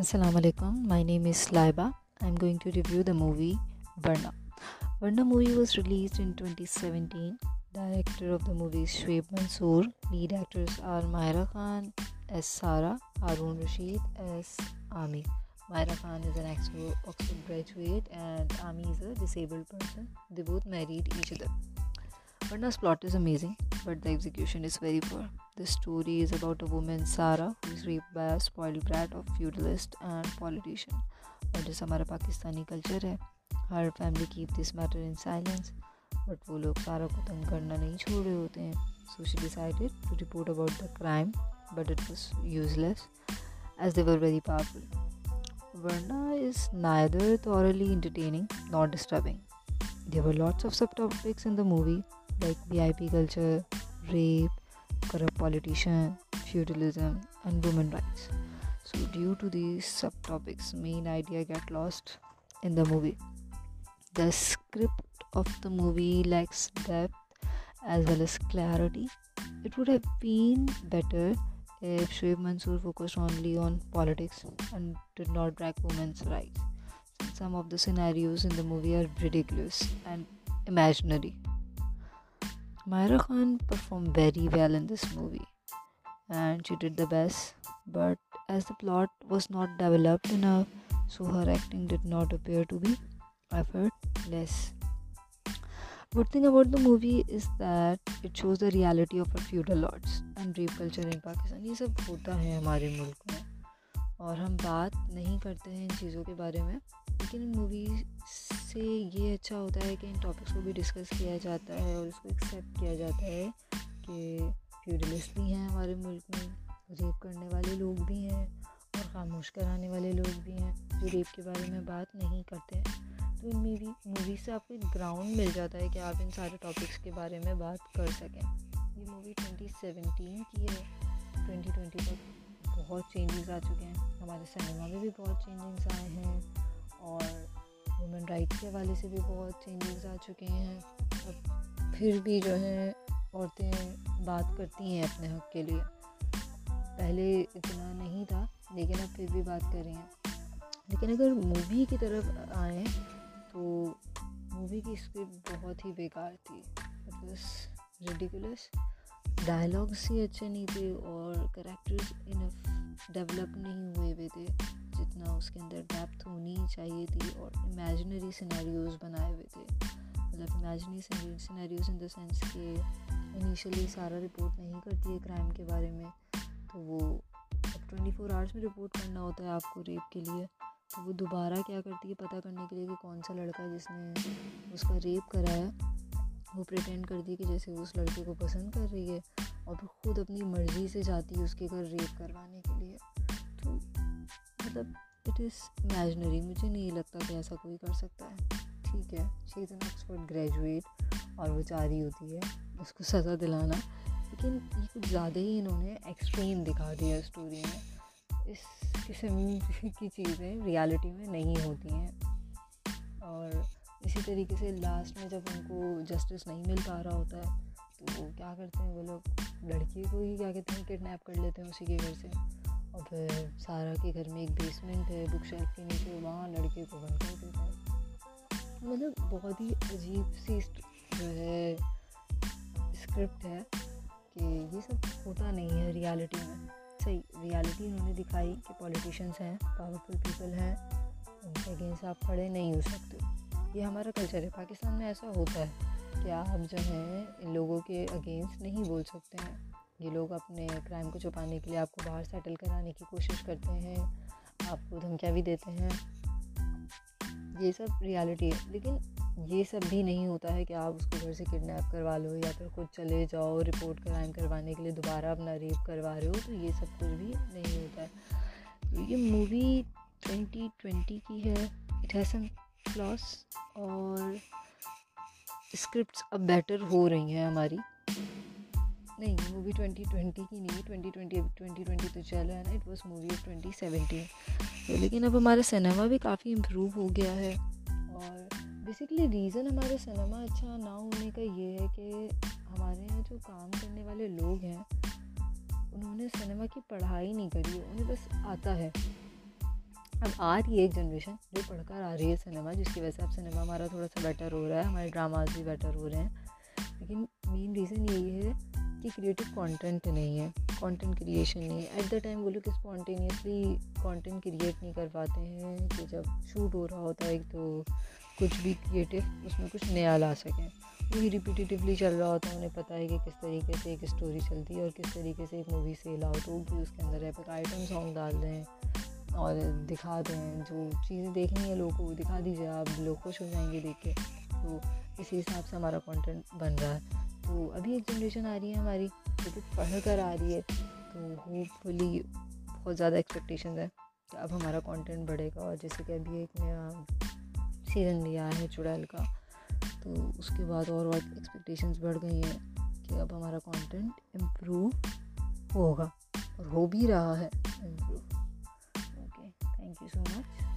Assalamu alaikum. My name is Laiba. I'm going to review the movie Varna. Varna movie was released in 2017. Director of the movie is Shoaib Mansoor. Lead actors are Myra Khan as Sara, Arun Rashid as Ami. Myra Khan is an Oxford graduate and Ami is a disabled person. They both married each other. Varna's plot is amazing, but the execution is very poor. The story is about a woman, Sara, who is raped by a spoiled brat of feudalist and politician. और जैसा हमारा Pakistani culture है हर family keep this matter in silence but वो लोग सारा को तंग करना नहीं छोड़ रहे होते हैं so she decided to report about the crime but it was useless as they were very powerful Varna is neither thoroughly entertaining nor disturbing. There were lots of subtopics in the movie like VIP culture, rape, corrupt politician, feudalism, and women rights. So, due to these subtopics, main idea get lost in the movie. The script of the movie lacks depth as well as clarity. It would have been better if Shoaib Mansoor focused only on politics and did not drag women's rights. Some of the scenarios in the movie are ridiculous and imaginary. Myra Khan performed very well in this movie and she did the best, but as the plot was not developed enough, so her acting did not appear to be effortless. Good thing about the movie is that it shows the reality of our feudal lords and rape culture in Pakistan. ये सब होता है हमारे मुल्क में और हम बात नहीं करते हैं इन चीज़ों के बारे में लेकिन मूवी से ये अच्छा होता है कि इन टॉपिक्स को भी डिस्कस किया जाता है और इसको एक्सेप्ट किया जाता है कि फ्यूडलिस्ट भी हैं हमारे मुल्क में रेप करने वाले लोग भी हैं और खामोश कराने वाले लोग भी हैं जो रेप के बारे में बात नहीं करते। हैं तो इन मूवी मूवी से आपको एक ग्राउंड मिल जाता है कि आप इन सारे टॉपिक्स के बारे में बात कर सकें। ये मूवी 2017 की है। 2020 तक बहुत चेंजेस आ चुके हैं। हमारे सिनेमा में भी बहुत चेंजेस आए हैं और वुमेन राइट्स के हवाले से भी बहुत चेंजेस आ चुके हैं। और फिर भी जो है, औरतें बात करती हैं अपने हक के लिए। पहले इतना नहीं था, लेकिन अब फिर भी बात कर रही हैं। लेकिन अगर मूवी की तरफ़ आए तो मूवी की स्क्रिप्ट बहुत ही बेकार थी। वॉज़ रेडिकुलस डायलॉग्स ही अच्छे नहीं थे और करेक्टर्स इनफ डेवलप नहीं हुए हुए थे। जितना उसके अंदर डेप्थ होनी चाहिए थी और इमेजनरी सिनेरियोज बनाए हुए थे। मतलब imaginary scenarios in the sense कि इनिशियली सारा रिपोर्ट नहीं करती है क्राइम के बारे में तो वो अब ट्वेंटी फोर आवर्स में रिपोर्ट करना होता है आपको रेप के लिए। तो वो दोबारा क्या करती है पता करने के लिए कि कौन सा लड़का जिसने उसका रेप कराया वो प्रिटेंड करती है कि जैसे वो उस लड़के को पसंद कर रही है और फिर खुद अपनी मर्ज़ी से जाती है उसके घर रेप करवाने के लिए। तो मतलब इट इज़ इमेजनरी मुझे नहीं लगता कि ऐसा कोई कर सकता है। ठीक है she is an Oxford graduate और वो चाह रही होती है, उसको सज़ा दिलाना। लेकिन ये कुछ ज़्यादा ही इन्होंने एक्सट्रीम दिखा दिया स्टोरी में। इस किस्म की चीज़ें रियलिटी में नहीं होती हैं। और इसी तरीके से लास्ट में जब उनको जस्टिस नहीं मिल पा रहा होता है तो क्या करते हैं वो लोग? लड़की को ही क्या कहते हैं किडनैप कर लेते हैं उसी के घर से। और फिर सारा के घर में एक बेसमेंट है बुक शेल्फ के नीचे, वहाँ लड़के को बंद कर देता है। मतलब बहुत ही अजीब सी जो है स्क्रिप्ट है कि ये सब होता नहीं है रियलिटी में। सही रियलिटी इन्होंने दिखाई कि पॉलिटिशियंस हैं पावरफुल पीपल हैं, उनके अगेंस्ट आप खड़े नहीं हो सकते। ये हमारा कल्चर है, पाकिस्तान में ऐसा होता है कि आप जो हैं, इन लोगों के अगेंस्ट नहीं बोल सकते हैं। ये लोग अपने क्राइम को छुपाने के लिए आपको बाहर सेटल कराने की कोशिश करते हैं, आपको धमकियाँ भी देते हैं। ये सब रियलिटी है, लेकिन ये सब भी नहीं होता है कि आप उसको घर से किडनैप करवा लो या फिर खुद चले जाओ रिपोर्ट क्राइम करवाने के लिए, दोबारा अपना रेप करवा रहे हो तो ये सब कुछ भी नहीं होता है। तो ये मूवी 2020 की है इट हैज़ सम फ्लॉस और स्क्रिप्ट्स अब बेटर हो रही हैं हमारी। नहीं मूवी 2020 की नहीं है 2020 अभी 2020 तो चल रहा है ना इट वॉज़ मूवी ऑफ़ 2017 तो लेकिन अब हमारा सिनेमा भी काफ़ी इम्प्रूव हो गया है। और बेसिकली रीज़न हमारे सिनेमा अच्छा ना होने का ये है कि हमारे यहाँ जो काम करने वाले लोग हैं, उन्होंने सिनेमा की पढ़ाई नहीं करी है उन्हें बस आता है। अब आ रही है एक जनरेशन जो पढ़कर आ रही है सिनेमा जिसकी वजह से अब सिनेमा हमारा थोड़ा सा बेटर हो रहा है, हमारे ड्रामाज भी बेटर हो रहे हैं। लेकिन मेन रीज़न यही है कि क्रिएटिव कंटेंट नहीं है कंटेंट क्रिएशन नहीं है। एट द टाइम वो लोग स्पॉन्टेनियसली कंटेंट क्रिएट नहीं कर पाते हैं कि जब शूट हो रहा होता है तो कुछ भी क्रिएटिव उसमें कुछ नया ला सकें। वही रिपीटेटिवली चल रहा होता है, उन्हें पता है कि किस तरीके से एक स्टोरी चलती है और किस तरीके से एक मूवी सेल आउट होगी, उसके अंदर एपिक आइटम सॉन्ग डाल दें और दिखा दें। जो चीज़ें देखनी है लोगों को, दिखा दीजिए आप, लोग खुश हो जाएँगे देख के। तो इसी हिसाब से हमारा कंटेंट बन रहा है। तो अभी एक जनरेशन आ रही है हमारी, जो कि पढ़ कर आ रही है तो होपफुली बहुत ज़्यादा एक्सपेक्टेशन है कि अब हमारा कंटेंट बढ़ेगा और जैसे कि अभी एक नया सीज़न भी आया है चुड़ैल का तो उसके बाद और और एक्सपेक्टेशंस बढ़ गई हैं कि अब हमारा कंटेंट इम्प्रूव होगा और हो भी रहा है improve okay thank you so much